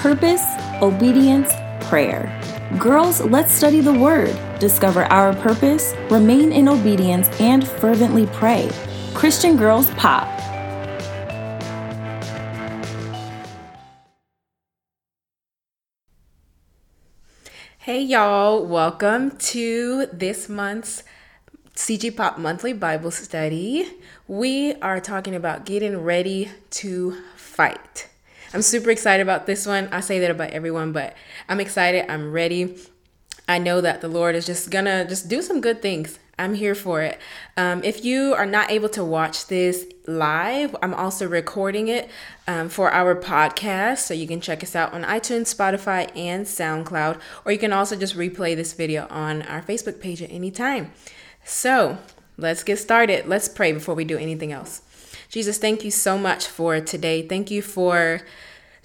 purpose, obedience, prayer. Girls, let's study the Word, discover our purpose, remain in obedience, and fervently pray. Christian Girls Pop. Hey, y'all, welcome to this month's CG Pop Monthly Bible Study. We are talking about getting ready to fight. I'm super excited about this one. I say that about everyone, but I'm excited. I'm ready. I know that the Lord is just gonna just do some good things. I'm here for it. Um, if you are not able to watch this live, I'm also recording it um, for our podcast. So you can check us out on iTunes, Spotify, and SoundCloud. Or you can also just replay this video on our Facebook page at any time. So let's get started. Let's pray before we do anything else. Jesus, thank you so much for today. Thank you for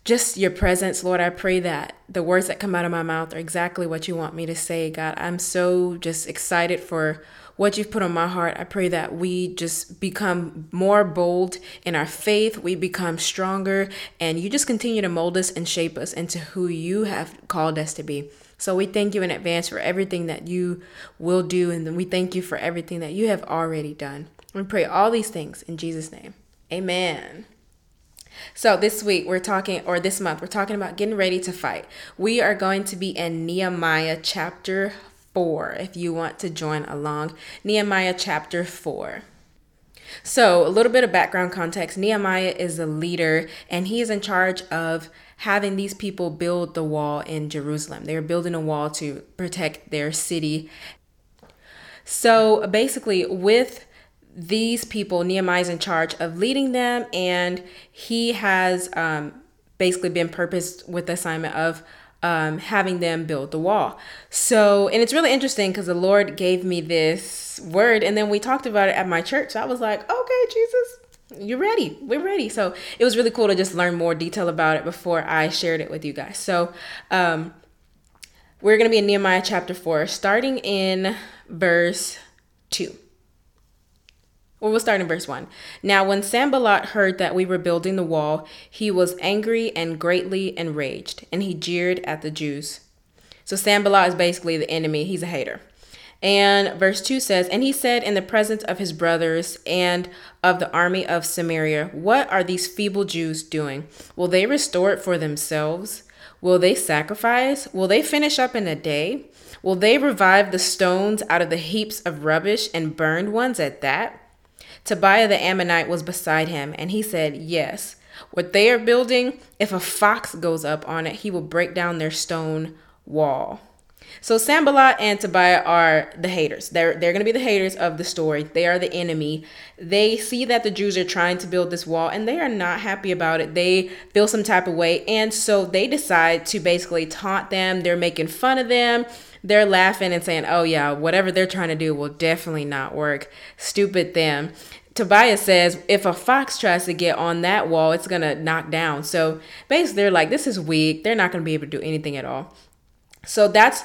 just your presence, Lord. I pray that the words that come out of my mouth are exactly what you want me to say, God. I'm so just excited for what you've put on my heart. I pray that we just become more bold in our faith, we become stronger, and you just continue to mold us and shape us into who you have called us to be. So we thank you in advance for everything that you will do, and we thank you for everything that you have already done. We pray all these things in Jesus' name. Amen. So this week we're talking, or this month, we're talking about getting ready to fight. We are going to be in Nehemiah chapter 4 if you want to join along. Nehemiah chapter 4. So, a little bit of background context Nehemiah is a leader and he is in charge of having these people build the wall in Jerusalem. They're building a wall to protect their city. So, basically, with these people, Nehemiah is in charge of leading them, and he has um, basically been purposed with the assignment of um, having them build the wall. So, and it's really interesting because the Lord gave me this word, and then we talked about it at my church. I was like, okay, Jesus, you're ready. We're ready. So it was really cool to just learn more detail about it before I shared it with you guys. So, um, we're going to be in Nehemiah chapter 4, starting in verse 2. Well, we'll start in verse 1. Now, when Sanballat heard that we were building the wall, he was angry and greatly enraged, and he jeered at the Jews. So, Sanballat is basically the enemy, he's a hater. And verse 2 says, And he said in the presence of his brothers and of the army of Samaria, What are these feeble Jews doing? Will they restore it for themselves? Will they sacrifice? Will they finish up in a day? Will they revive the stones out of the heaps of rubbish and burned ones at that? Tobiah the Ammonite was beside him, and he said, Yes, what they are building, if a fox goes up on it, he will break down their stone wall. So Sanballat and Tobiah are the haters. They're they're gonna be the haters of the story. They are the enemy. They see that the Jews are trying to build this wall and they are not happy about it. They feel some type of way. And so they decide to basically taunt them. They're making fun of them they're laughing and saying, oh, yeah, whatever they're trying to do will definitely not work. Stupid them. Tobias says if a fox tries to get on that wall, it's going to knock down. So basically, they're like, this is weak. They're not going to be able to do anything at all. So that's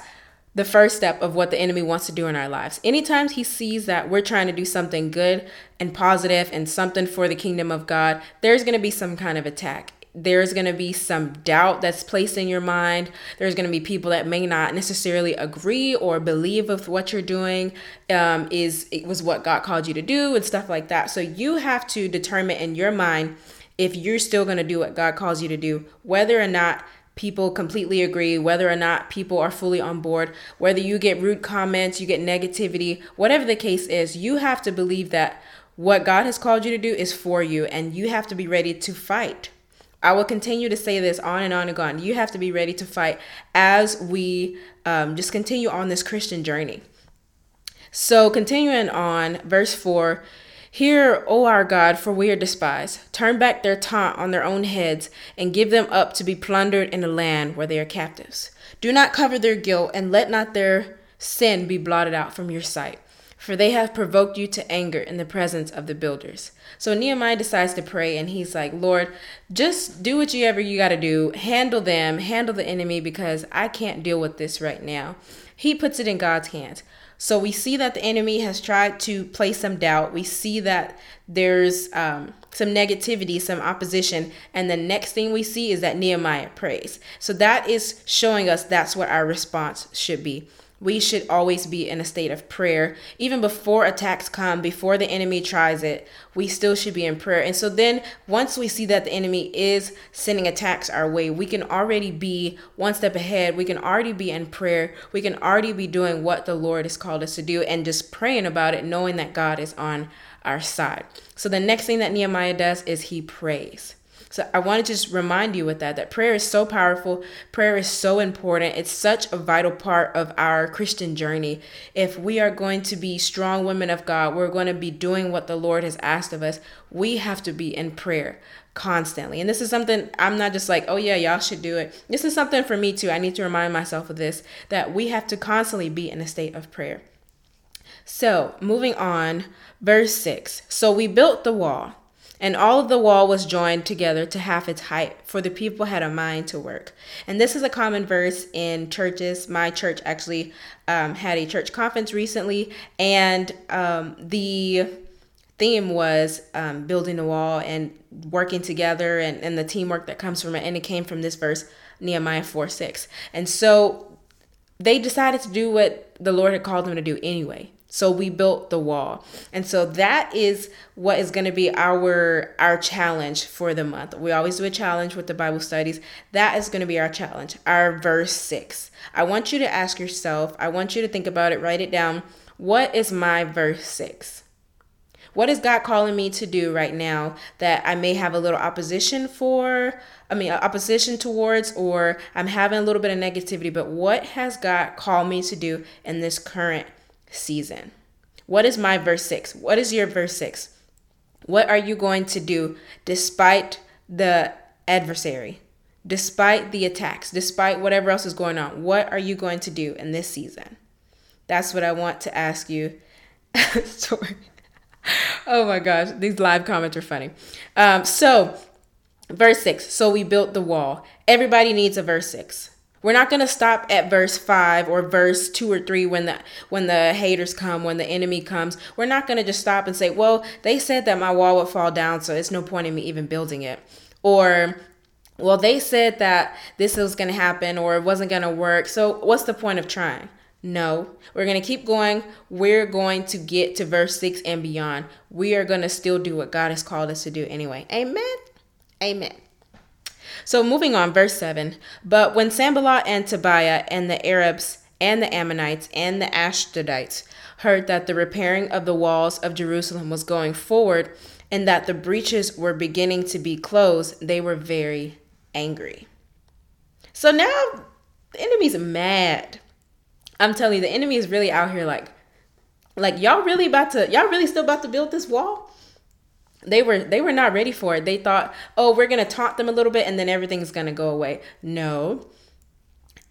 the first step of what the enemy wants to do in our lives. Anytime he sees that we're trying to do something good and positive and something for the kingdom of God, there's going to be some kind of attack there's going to be some doubt that's placed in your mind. There's going to be people that may not necessarily agree or believe with what you're doing um, is it was what God called you to do and stuff like that. So you have to determine in your mind if you're still going to do what God calls you to do, whether or not people completely agree, whether or not people are fully on board, whether you get rude comments, you get negativity, whatever the case is, you have to believe that what God has called you to do is for you and you have to be ready to fight I will continue to say this on and on and on. You have to be ready to fight as we um, just continue on this Christian journey. So, continuing on, verse 4 Hear, O our God, for we are despised. Turn back their taunt on their own heads and give them up to be plundered in the land where they are captives. Do not cover their guilt and let not their sin be blotted out from your sight. For they have provoked you to anger in the presence of the builders. So Nehemiah decides to pray and he's like, Lord, just do whatever you got to do. Handle them, handle the enemy because I can't deal with this right now. He puts it in God's hands. So we see that the enemy has tried to place some doubt. We see that there's um, some negativity, some opposition. And the next thing we see is that Nehemiah prays. So that is showing us that's what our response should be we should always be in a state of prayer. Even before attacks come, before the enemy tries it, we still should be in prayer. And so then once we see that the enemy is sending attacks our way, we can already be one step ahead. We can already be in prayer. We can already be doing what the Lord has called us to do and just praying about it, knowing that God is on our side. So the next thing that Nehemiah does is he prays. So I want to just remind you with that that prayer is so powerful. Prayer is so important. It's such a vital part of our Christian journey. If we are going to be strong women of God, we're going to be doing what the Lord has asked of us. We have to be in prayer constantly. And this is something I'm not just like, oh yeah, y'all should do it. This is something for me too. I need to remind myself of this that we have to constantly be in a state of prayer. So, moving on, verse 6. So we built the wall and all of the wall was joined together to half its height, for the people had a mind to work. And this is a common verse in churches. My church actually um, had a church conference recently, and um, the theme was um, building the wall and working together and, and the teamwork that comes from it. And it came from this verse, Nehemiah 4 6. And so they decided to do what the Lord had called them to do anyway. So we built the wall. And so that is what is going to be our our challenge for the month. We always do a challenge with the Bible studies. That is going to be our challenge. Our verse 6. I want you to ask yourself, I want you to think about it, write it down. What is my verse 6? What is God calling me to do right now that I may have a little opposition for? I mean, opposition towards, or I'm having a little bit of negativity, but what has God called me to do in this current season. What is my verse 6? What is your verse 6? What are you going to do despite the adversary, despite the attacks, despite whatever else is going on? What are you going to do in this season? That's what I want to ask you. Sorry. Oh my gosh, these live comments are funny. Um, so, verse 6. So we built the wall. Everybody needs a verse 6. We're not going to stop at verse 5 or verse 2 or 3 when the when the haters come, when the enemy comes. We're not going to just stop and say, "Well, they said that my wall would fall down, so it's no point in me even building it." Or well, they said that this was going to happen or it wasn't going to work. So, what's the point of trying? No, we're going to keep going. We're going to get to verse 6 and beyond. We are going to still do what God has called us to do anyway. Amen. Amen. So moving on, verse 7. But when Sanballat and Tobiah and the Arabs and the Ammonites and the Ashdodites heard that the repairing of the walls of Jerusalem was going forward and that the breaches were beginning to be closed, they were very angry. So now the enemy's mad. I'm telling you, the enemy is really out here like, like y'all really about to, y'all really still about to build this wall? They were they were not ready for it. They thought, "Oh, we're going to taunt them a little bit and then everything's going to go away." No.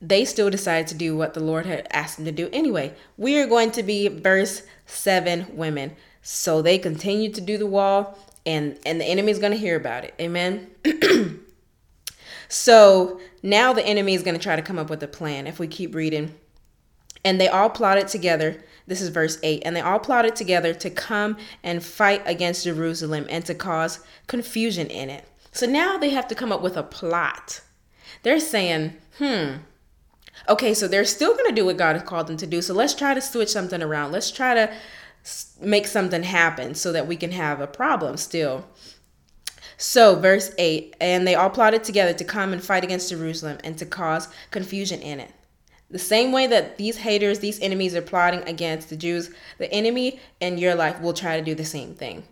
They still decided to do what the Lord had asked them to do anyway. We are going to be verse 7 women. So they continued to do the wall and and the enemy is going to hear about it. Amen. so now the enemy is going to try to come up with a plan if we keep reading. And they all plotted together this is verse 8. And they all plotted together to come and fight against Jerusalem and to cause confusion in it. So now they have to come up with a plot. They're saying, hmm, okay, so they're still going to do what God has called them to do. So let's try to switch something around. Let's try to make something happen so that we can have a problem still. So, verse 8 and they all plotted together to come and fight against Jerusalem and to cause confusion in it. The same way that these haters, these enemies are plotting against the Jews, the enemy in your life will try to do the same thing.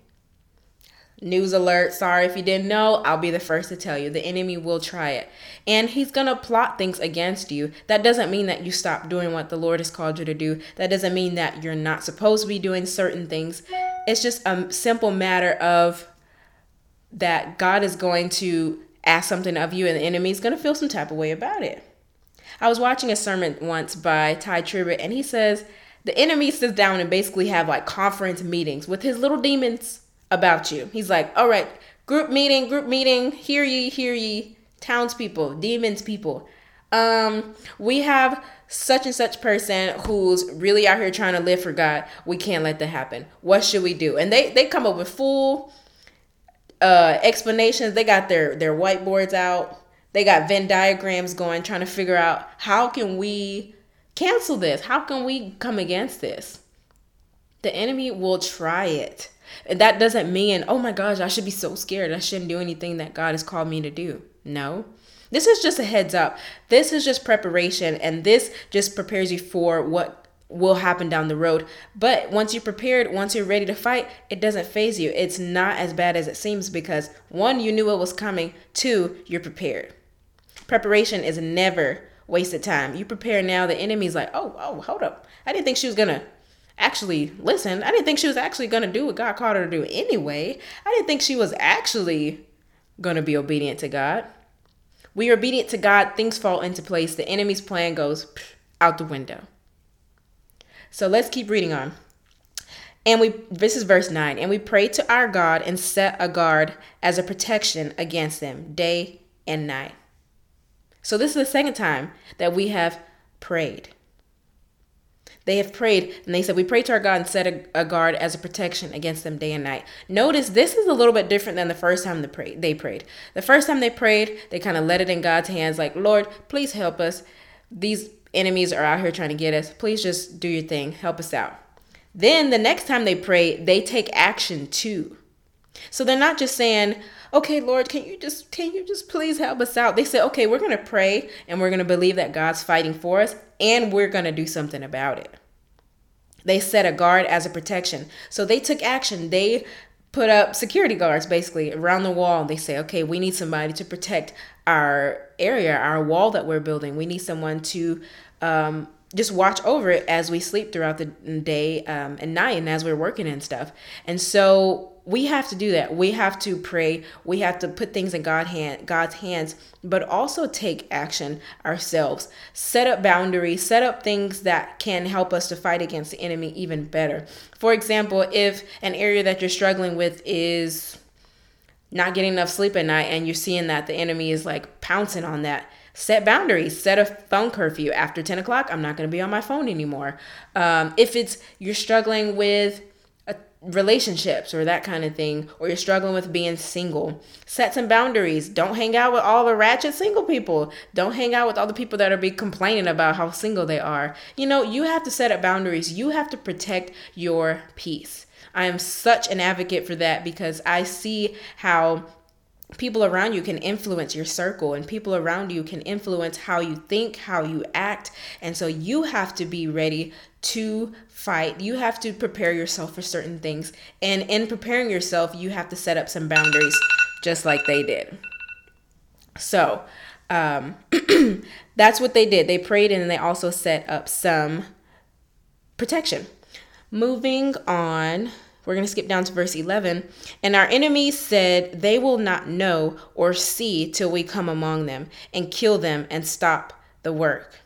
News alert, sorry if you didn't know, I'll be the first to tell you. The enemy will try it. And he's going to plot things against you. That doesn't mean that you stop doing what the Lord has called you to do. That doesn't mean that you're not supposed to be doing certain things. It's just a simple matter of that God is going to ask something of you and the enemy is going to feel some type of way about it. I was watching a sermon once by Tye Tribbett, and he says the enemy sits down and basically have like conference meetings with his little demons about you. He's like, all right, group meeting, group meeting, hear ye, hear ye, townspeople, demons people. Um, we have such and such person who's really out here trying to live for God. We can't let that happen. What should we do? And they they come up with full uh explanations. They got their their whiteboards out. They got Venn diagrams going trying to figure out how can we cancel this? How can we come against this? The enemy will try it. And that doesn't mean, oh my gosh, I should be so scared. I shouldn't do anything that God has called me to do. No. This is just a heads up. This is just preparation, and this just prepares you for what will happen down the road. But once you're prepared, once you're ready to fight, it doesn't phase you. It's not as bad as it seems because one, you knew it was coming, two, you're prepared. Preparation is never wasted time. You prepare now, the enemy's like, oh, oh, hold up. I didn't think she was gonna actually listen. I didn't think she was actually gonna do what God called her to do anyway. I didn't think she was actually gonna be obedient to God. We are obedient to God, things fall into place. The enemy's plan goes out the window. So let's keep reading on. And we this is verse 9. And we pray to our God and set a guard as a protection against them day and night. So this is the second time that we have prayed. They have prayed and they said, We pray to our God and set a, a, guard as a protection against them day and night. Notice this is a little bit different than the first time they. They prayed. The first time they prayed, they kind of let it in God's hands, like, Lord, please help us. These enemies are out here trying to get us. Please just do your thing. Help us out. Then the next time they pray, they take action too. So they're not just saying, okay, Lord, can you just can you just please help us out? They said okay, we're gonna pray and we're gonna believe that God's fighting for us and we're going to do something about it. They set a guard as a protection. So they took action. They put up security guards basically around the wall. They say, okay, we need somebody to protect our area, our wall that we're building. We need someone to um, just watch over it as we sleep throughout the day um, and night and as we're working and stuff. And so we have to do that. We have to pray. We have to put things in God hand, God's hands, but also take action ourselves. Set up boundaries, set up things that can help us to fight against the enemy even better. For example, if an area that you're struggling with is not getting enough sleep at night and you're seeing that the enemy is like pouncing on that, set boundaries set a phone curfew after 10 o'clock i'm not going to be on my phone anymore um, if it's you're struggling with relationships or that kind of thing, or you're struggling with being single, set some boundaries. Don't hang out with all the ratchet single people. Don't hang out with all the people that are be complaining about how single they are. You know, you have to set up boundaries. You have to protect your peace. I am such an advocate for that because I see how people around you can influence your circle and people around you can influence how you think, how you act. And so you have to be ready to fight. You have to prepare yourself for certain things. And in preparing yourself, you have to set up some boundaries just like they did. So, um, that's what they did. They prayed and they also set up some protection. Moving on, we're going to skip down to verse 11. And our enemies said, They will not know or see till we come among them and kill them and stop the work.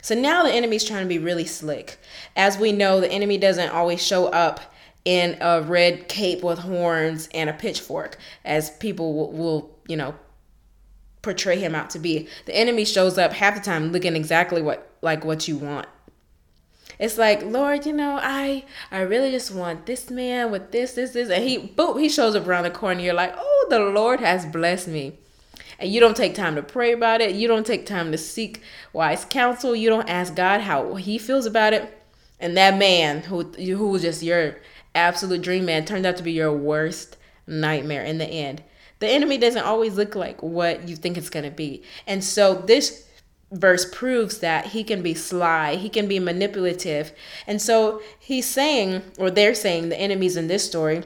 So now the enemy's trying to be really slick. As we know, the enemy doesn't always show up in a red cape with horns and a pitchfork, as people will, will you know, portray him out to be. The enemy shows up half the time looking exactly what like what you want it's like, Lord, you know, I I really just want this man with this, this, this, and he boom, he shows up around the corner. You're like, oh, the Lord has blessed me. And you don't take time to pray about it. You don't take time to seek wise counsel. You don't ask God how he feels about it. And that man who who was just your absolute dream man turned out to be your worst nightmare in the end. The enemy doesn't always look like what you think it's going to be. And so this verse proves that he can be sly, he can be manipulative. And so he's saying, or they're saying, the enemies in this story,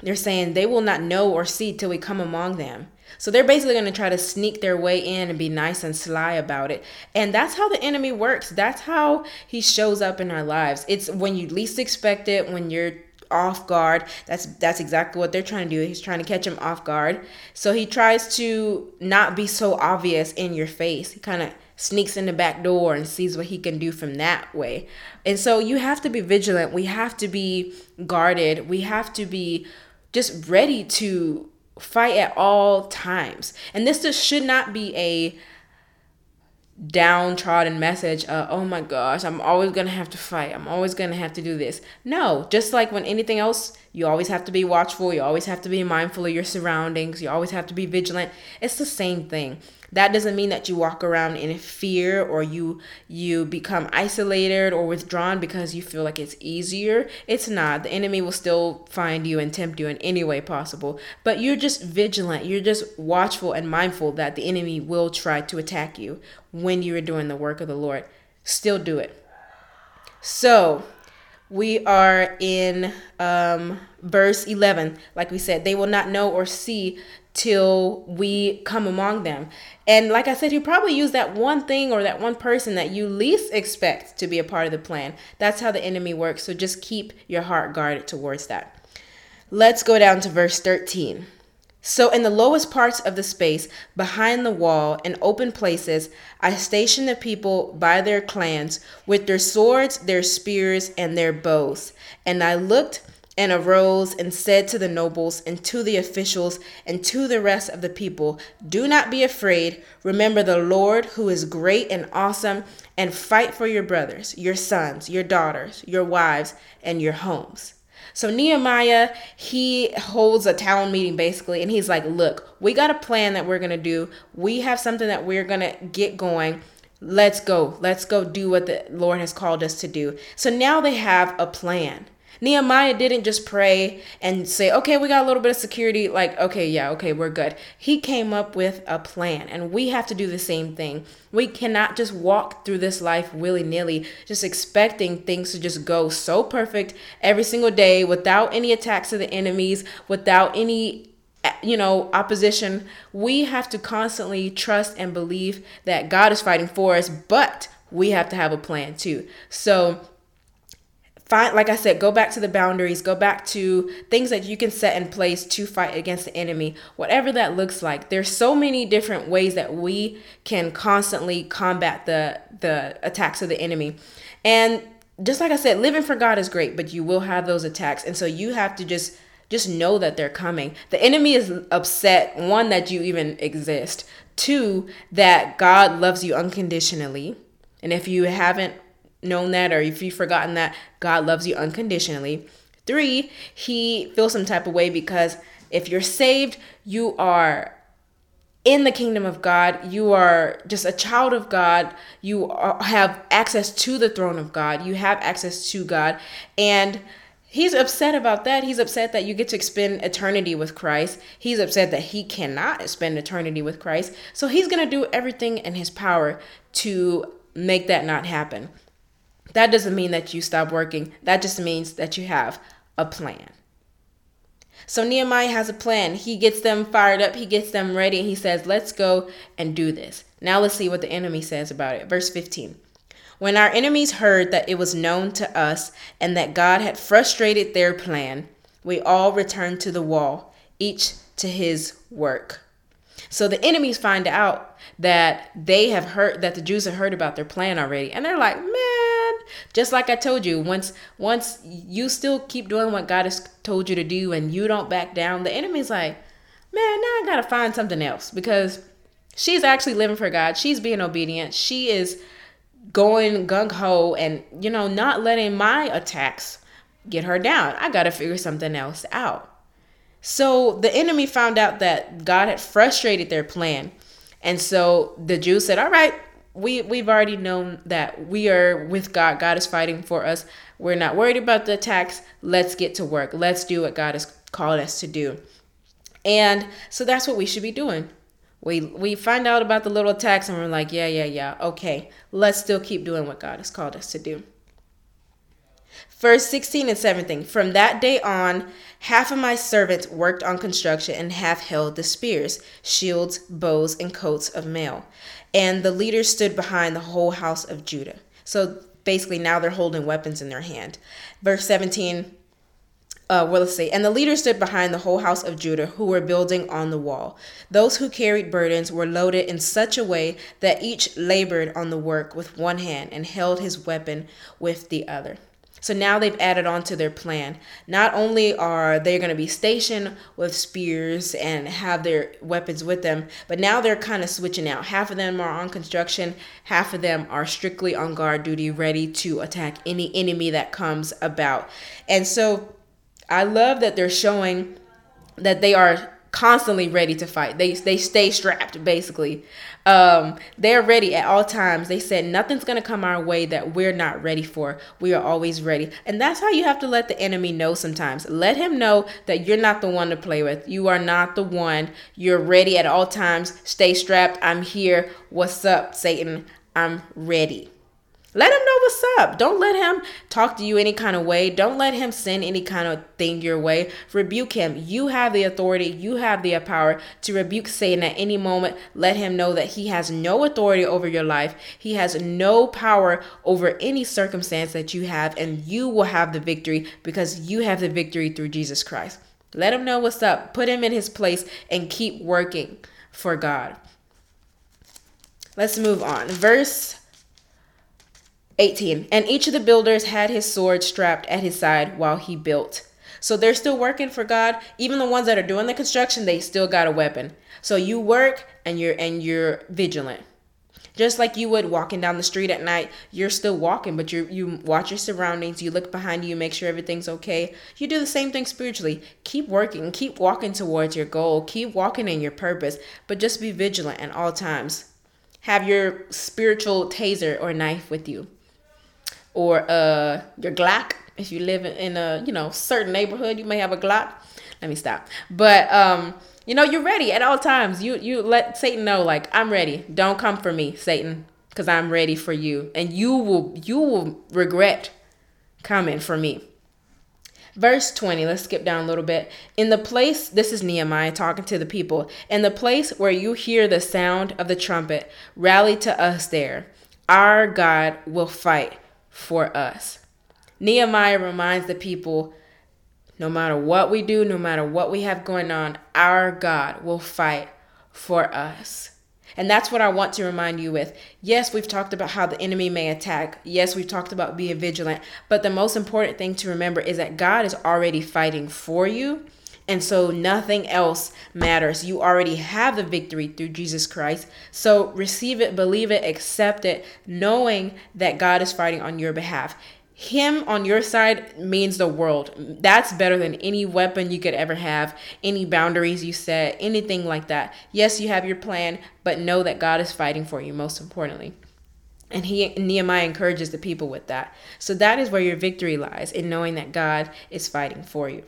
they're saying they will not know or see till we come among them. So they're basically going to try to sneak their way in and be nice and sly about it. And that's how the enemy works. That's how he shows up in our lives. It's when you least expect it, when you're off guard. That's that's exactly what they're trying to do. He's trying to catch him off guard. So he tries to not be so obvious in your face. He kind of sneaks in the back door and sees what he can do from that way. And so you have to be vigilant. We have to be guarded. We have to be just ready to fight at all times. And this just should not be a downtrodden message oh my gosh i'm always gonna have to fight i'm always gonna have to do this no just like when anything else you always have to be watchful you always have to be mindful of your surroundings you always have to be vigilant it's the same thing that doesn't mean that you walk around in fear or you you become isolated or withdrawn because you feel like it's easier. It's not. The enemy will still find you and tempt you in any way possible. But you're just vigilant. You're just watchful and mindful that the enemy will try to attack you when you are doing the work of the lord. Still do it. So we are in um, verse 11 like we said they will not know or see till we come among them. And like I said, he probably used that one thing or that one person that you least expect to be a part of the plan. That's how the enemy works. So just keep your heart guarded towards that. Let's go down to verse 13. So, in the lowest parts of the space, behind the wall, in open places, I stationed the people by their clans, with their swords, their spears, and their bows. And I looked and arose and said to the nobles and to the officials and to the rest of the people, Do not be afraid. Remember the Lord who is great and awesome, and fight for your brothers, your sons, your daughters, your wives, and your homes. So Nehemiah, he holds a town meeting basically, and he's like, Look, we got a plan that we're going to do. We have something that we're going to get going. Let's go. Let's go do what the Lord has called us to do. So now they have a plan. Nehemiah didn't just pray and say, okay, we got a little bit of security. Like, okay, yeah, okay, we're good. He came up with a plan, and we have to do the same thing. We cannot just walk through this life willy nilly, just expecting things to just go so perfect every single day without any attacks of the enemies, without any eh, you know opposition we have to constantly trust and believe that god is fighting for us but we have to have a plan too so find like i said go back to the boundaries go back to things that you can set in place to fight against the enemy whatever that looks like. There's so many different ways that we can constantly combat the the attacks of the enemy. And just like i said living for god is great but you will have those attacks. And so you have to just just know that they're coming. The enemy is upset one that you even exist. Two that god loves you unconditionally. And if you haven't known that or if you've forgotten that God loves you unconditionally. Three, he feels some type of way because if you're saved, you are in the kingdom of God. You are just a child of God. You are, have access to the throne of God. You have access to God. And he's upset about that. He's upset that you get to spend eternity with Christ. He's upset that he cannot spend eternity with Christ. So he's going to do everything in his power to make that not happen. That doesn't mean that you stop working. That just means that you have a plan. So Nehemiah has a plan. He gets them fired up, he gets them ready, and he says, Let's go and do this. Now let's see what the enemy says about it. Verse 15. When our enemies heard that it was known to us and that God had frustrated their plan, we all returned to the wall, each to his work. So the enemies find out that they have heard that the Jews have heard about their plan already, and they're like, man, just like I told you, once once you still keep doing what God has told you to do and you don't back down, the enemy's like, man, now I gotta find something else because she's actually living for God. She's being obedient. She is going gung ho and you know not letting my attacks get her down. I gotta figure something else out. So the enemy found out that God had frustrated their plan. And so the Jews said, All right, we we've already known that we are with God. God is fighting for us. We're not worried about the attacks. Let's get to work. Let's do what God has called us to do. And so that's what we should be doing. We we find out about the little attacks and we're like, yeah, yeah, yeah. Okay, let's still keep doing what God has called us to do. Verse 16 and 17. From that day on, half of my servants worked on construction and half held the spears, shields, bows, and coats of mail and the leaders stood behind the whole house of Judah. So basically, now they're holding weapons in their hand. Verse 17 uh, well, let's see. And the leaders stood behind the whole house of Judah who were building on the wall. Those who carried burdens were loaded in such a way that each labored on the work with one hand and held his weapon with the other. So now they've added on to their plan. Not only are they going to be stationed with spears and have their weapons with them, but now they're kind of switching out. Half of them are on construction, half of them are strictly on guard duty, ready to attack any enemy that comes about. And so I love that they're showing that they are constantly ready to fight. They they stay strapped basically. Um, they're ready at all times. They said nothing's gonna come our way that we're not ready for. We are always ready, and that's how you have to let the enemy know. Sometimes let him know that you're not the one to play with. You are not the one. You're ready at all times. Stay strapped. I'm here. What's up, Satan? I'm ready. Let him know what's up. Don't let him talk to you any kind of way. Don't let him send any kind of thing your way. Rebuke him. You have the authority, you have the power to rebuke Satan at any moment. Let him know that he has no authority over your life. He has no power over any circumstance that you have, and you will have the victory because you have the victory through Jesus Christ. Let him know what's up. Put him in his place and keep working for God. Let's move on. Verse 18. And each of the builders had his sword strapped at his side while he built. So they're still working for God. Even the ones that are doing the construction, they still got a weapon. So you work and you're and you're vigilant. Just like you would walking down the street at night, you're still walking, but you you watch your surroundings, you look behind you, make sure everything's okay. You do the same thing spiritually. Keep working, keep walking towards your goal, keep walking in your purpose, but just be vigilant at all times. Have your spiritual taser or knife with you or uh, your Glock. If you live in a you know certain neighborhood, you may have a Glock. Let me stop. But um, you know you're ready at all times. You you let Satan know like I'm ready. Don't come for me, Satan, because I'm ready for you, and you will you will regret coming for me. Verse 20, let's skip down a little bit. In the place, this is Nehemiah talking to the people. In the place where you hear the sound of the trumpet, rally to us there. Our God will fight for us. Nehemiah reminds the people no matter what we do, no matter what we have going on, our God will fight for us. And that's what I want to remind you with. Yes, we've talked about how the enemy may attack. Yes, we've talked about being vigilant. But the most important thing to remember is that God is already fighting for you. And so nothing else matters. You already have the victory through Jesus Christ. So receive it, believe it, accept it, knowing that God is fighting on your behalf. Him on your side means the world. That's better than any weapon you could ever have, any boundaries you set, anything like that. Yes, you have your plan, but know that God is fighting for you, most importantly. And he Nehemiah encourages the people with that. So that is where your victory lies in knowing that God is fighting for you.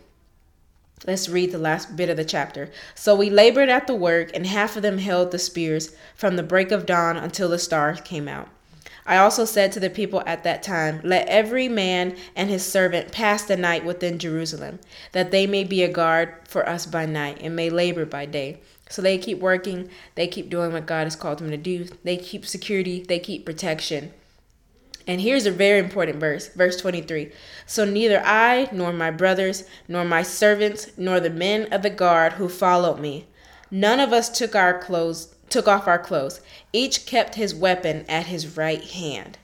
Let's read the last bit of the chapter. So we labored at the work, and half of them held the spears from the break of dawn until the stars came out. I also said to the people at that time, Let every man and his servant pass the night within Jerusalem, that they may be a guard for us by night and may labor by day. So they keep working, they keep doing what God has called them to do, they keep security, they keep protection. And here's a very important verse, verse 23. So neither I, nor my brothers, nor my servants, nor the men of the guard who followed me, none of us took our clothes, took off our clothes. Each kept his weapon at his right hand.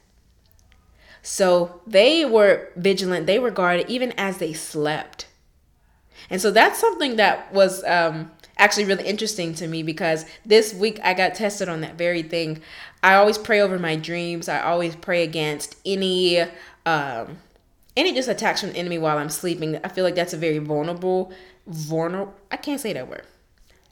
So they were vigilant, they were guarded even as they slept. And so that's something that was um, actually really interesting to me because this week I got tested on that very thing. I always pray over my dreams. I always pray against any um any just attacks from the enemy while I'm sleeping. I feel like that's a very vulnerable vulnerable I can't say that word.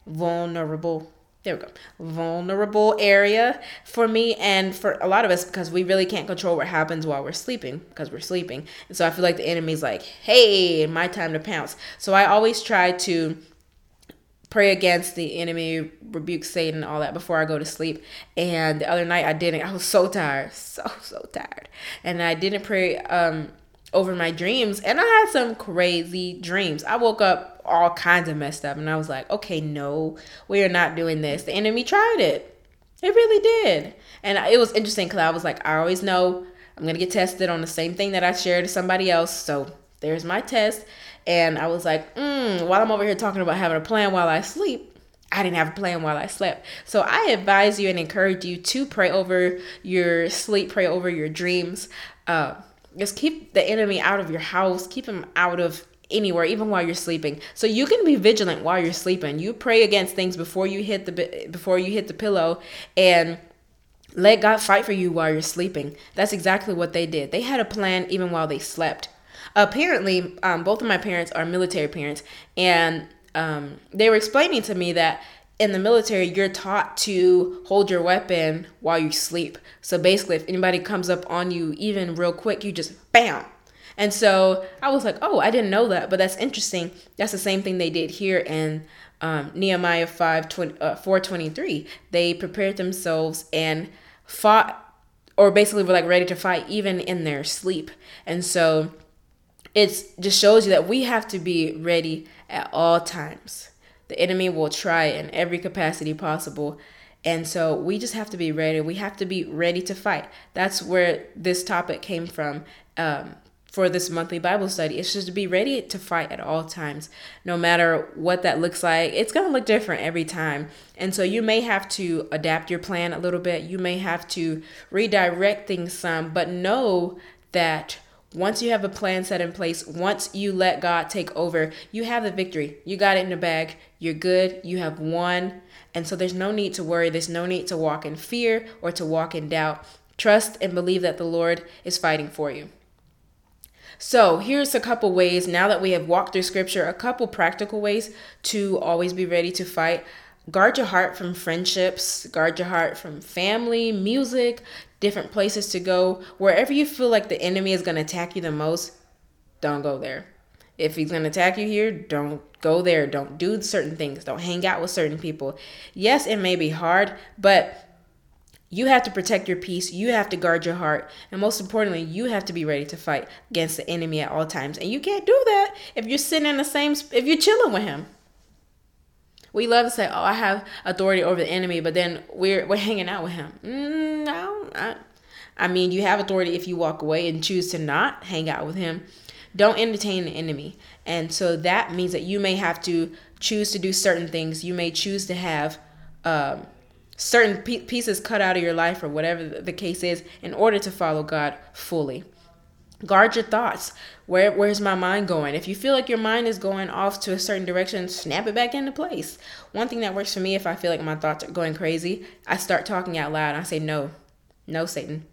Vulnerable. There we go. Vulnerable area for me and for a lot of us because we really can't control what happens while we're sleeping because we're sleeping. And so I feel like the enemy's like, hey, my time to pounce. So I always try to pray against the enemy, rebuke Satan, all that before I go to sleep. And the other night I didn't. I was so tired, so so tired, and I didn't pray um, over my dreams. And I had some crazy dreams. I woke up all kinds of messed up, and I was like, okay, no, we are not doing this. The enemy tried it. It really did, and it was interesting because I was like, I always know I'm gonna get tested on the same thing that I shared to somebody else. So there's my test And I was like, mm, while I'm over here talking about having a plan while I sleep, I didn't have a plan while I slept. So I advise you and encourage you to pray over your sleep, pray over your dreams. Uh, just keep the enemy out of your house, keep him out of anywhere even while you're sleeping. So you can be vigilant while you're sleeping. You pray against things before you hit the before you hit the pillow and let god fight for you while you're sleeping. That's exactly what they did. They had a plan even while they slept apparently um, both of my parents are military parents and um, they were explaining to me that in the military, you're taught to hold your weapon while you sleep. So basically, if anybody comes up on you, even real quick, you just bam. And so I was like, oh, I didn't know that, but that's interesting. That's the same thing they did here in um, Nehemiah 5, 20, uh, 423. They prepared themselves and fought, or basically were like ready to fight even in their sleep. And so it just shows you that we have to be ready at all times. The enemy will try in every capacity possible. And so we just have to be ready. We have to be ready to fight. That's where this topic came from um, for this monthly Bible study. It's just to be ready to fight at all times, no matter what that looks like. It's going to look different every time. And so you may have to adapt your plan a little bit. You may have to redirect things some, but know that once you have a plan set in place, once you let God take over, you have the victory. You got it in the bag. You're good. You have won. And so there's no need to worry. There's no need to walk in fear or to walk in doubt. Trust and believe that the Lord is fighting for you. So, here's a couple ways now that we have walked through scripture, a couple practical ways to always be ready to fight. Guard your heart from friendships, guard your heart from family, music, different places to go. Wherever you feel like the enemy is going to attack you the most, don't go there. If he's going to attack you here, don't go there. Don't do certain things. Don't hang out with certain people. Yes, it may be hard, but you have to protect your peace. You have to guard your heart. And most importantly, you have to be ready to fight against the enemy at all times. And you can't do that if you're sitting in the same, if you're chilling with him. We love to say, "Oh, I have authority over the enemy," but then we're we're hanging out with him. Mm, no, I, I mean, you have authority if you walk away and choose to not hang out with him. Don't entertain the enemy, and so that means that you may have to choose to do certain things. You may choose to have um, certain pieces cut out of your life, or whatever the case is, in order to follow God fully. Guard your thoughts. Where where's my mind going? If you feel like your mind is going off to a certain direction, snap it back into place. One thing that works for me if I feel like my thoughts are going crazy, I start talking out loud. I say no. No, Satan.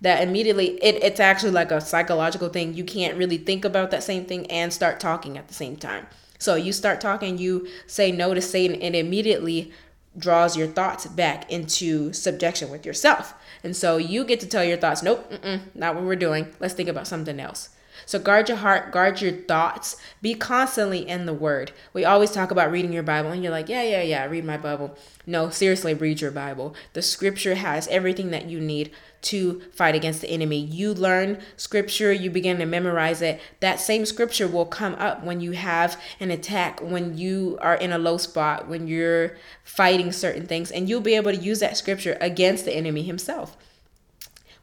That immediately it, it's actually like a psychological thing. You can't really think about that same thing and start talking at the same time. So you start talking, you say no to Satan, and immediately draws your thoughts back into subjection with yourself. And so you get to tell your thoughts, nope, not what we're doing. Let's think about something else. So guard your heart, guard your thoughts, be constantly in the word. We always talk about reading your Bible, and you're like, yeah, yeah, yeah, read my Bible. No, seriously, read your Bible. The scripture has everything that you need to fight against the enemy. You learn scripture, you begin to memorize it. That same scripture will come up when you have an attack, when you are in a low spot, when you're fighting certain things, and you'll be able to use that scripture against the enemy himself.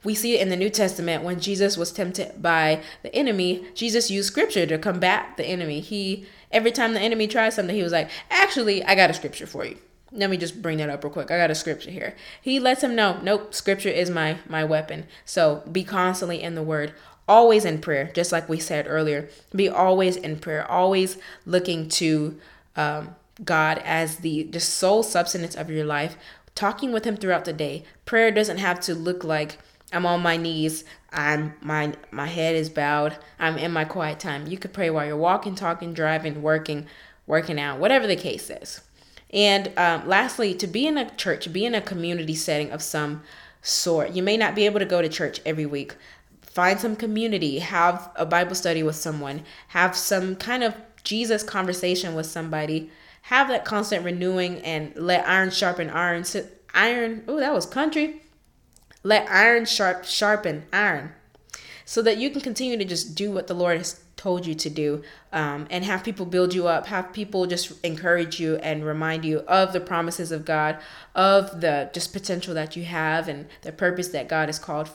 We see it in the New Testament when Jesus was tempted by the enemy, Jesus used scripture to combat the enemy. He every time the enemy tried something, he was like, "Actually, I got a scripture for you." Let me just bring that up real quick. I got a scripture here. He lets him know, nope, scripture is my my weapon. So be constantly in the word, always in prayer, just like we said earlier. Be always in prayer, always looking to um, God as the just sole substance of your life. Talking with Him throughout the day. Prayer doesn't have to look like I'm on my knees. I'm my my head is bowed. I'm in my quiet time. You could pray while you're walking, talking, driving, working, working out, whatever the case is. And um, lastly, to be in a church, be in a community setting of some sort. You may not be able to go to church every week. Find some community, have a Bible study with someone, have some kind of Jesus conversation with somebody, have that constant renewing and let iron sharpen iron. So iron, oh, that was country. Let iron sharp sharpen iron so that you can continue to just do what the Lord has told you to do um, and have people build you up have people just encourage you and remind you of the promises of god of the just potential that you have and the purpose that god has called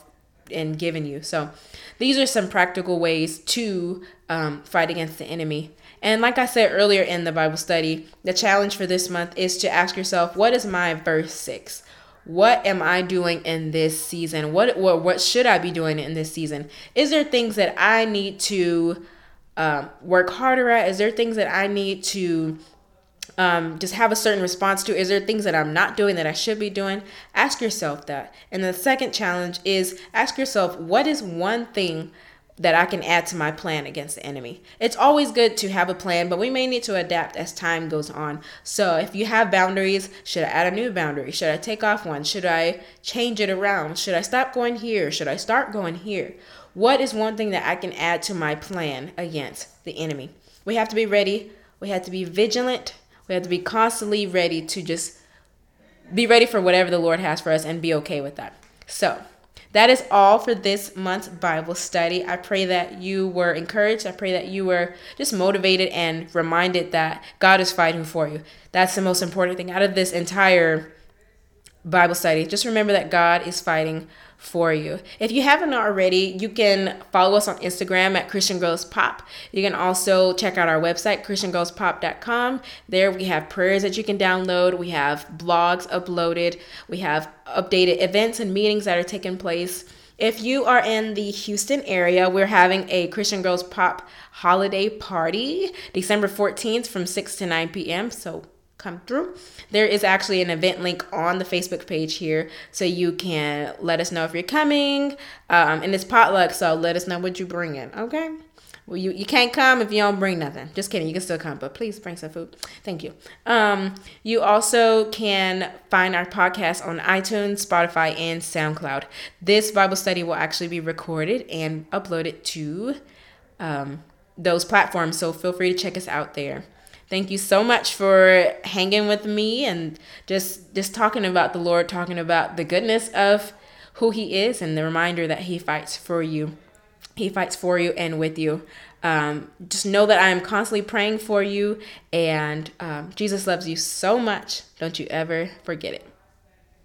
and given you. So these are some practical ways to um, fight against the enemy. And like I said earlier in the Bible study, the challenge for this month is to ask yourself, what is my verse six? What am I doing in this season? What what, what should I be doing in this season? Is there things that I need to um, work harder at? Is there things that I need to um, just have a certain response to? Is there things that I'm not doing that I should be doing? Ask yourself that. And the second challenge is ask yourself, what is one thing that I can add to my plan against the enemy. It's always good to have a plan, but we may need to adapt as time goes on. So if you have boundaries, should I add a new boundary? Should I take off one? Should I change it around? Should I stop going here? Should I start going here? What is one thing that I can add to my plan against the enemy? We have to be ready. We have to be vigilant. We have to be constantly ready to just be ready for whatever the Lord has for us and be okay with that. So, that is all for this month's Bible study. I pray that you were encouraged. I pray that you were just motivated and reminded that God is fighting for you. That's the most important thing out of this entire Bible study. Just remember that God is fighting for you. If you haven't already, you can follow us on Instagram at Christian Girls Pop. You can also check out our website, ChristianGirlsPop.com. There we have prayers that you can download, we have blogs uploaded, we have updated events and meetings that are taking place. If you are in the Houston area, we're having a Christian Girls Pop holiday party December 14th from 6 to 9 p.m. So come through. There is actually an event link on the Facebook page here, so you can let us know if you're coming. Um, and it's potluck, so let us know what you bring in. Okay. Well, you, you can't come if you don't bring nothing. Just kidding. You can still come, but please bring some food. Thank you. Um, you also can find our podcast on iTunes, Spotify, and SoundCloud. This Bible study will actually be recorded and uploaded to um, those platforms, so feel free to check us out there. Thank you so much for hanging with me and just just talking about the Lord, talking about the goodness of who he is and the reminder that he fights for you. He fights for you and with you. Um, just know that I am constantly praying for you, and um, Jesus loves you so much. Don't you ever forget it.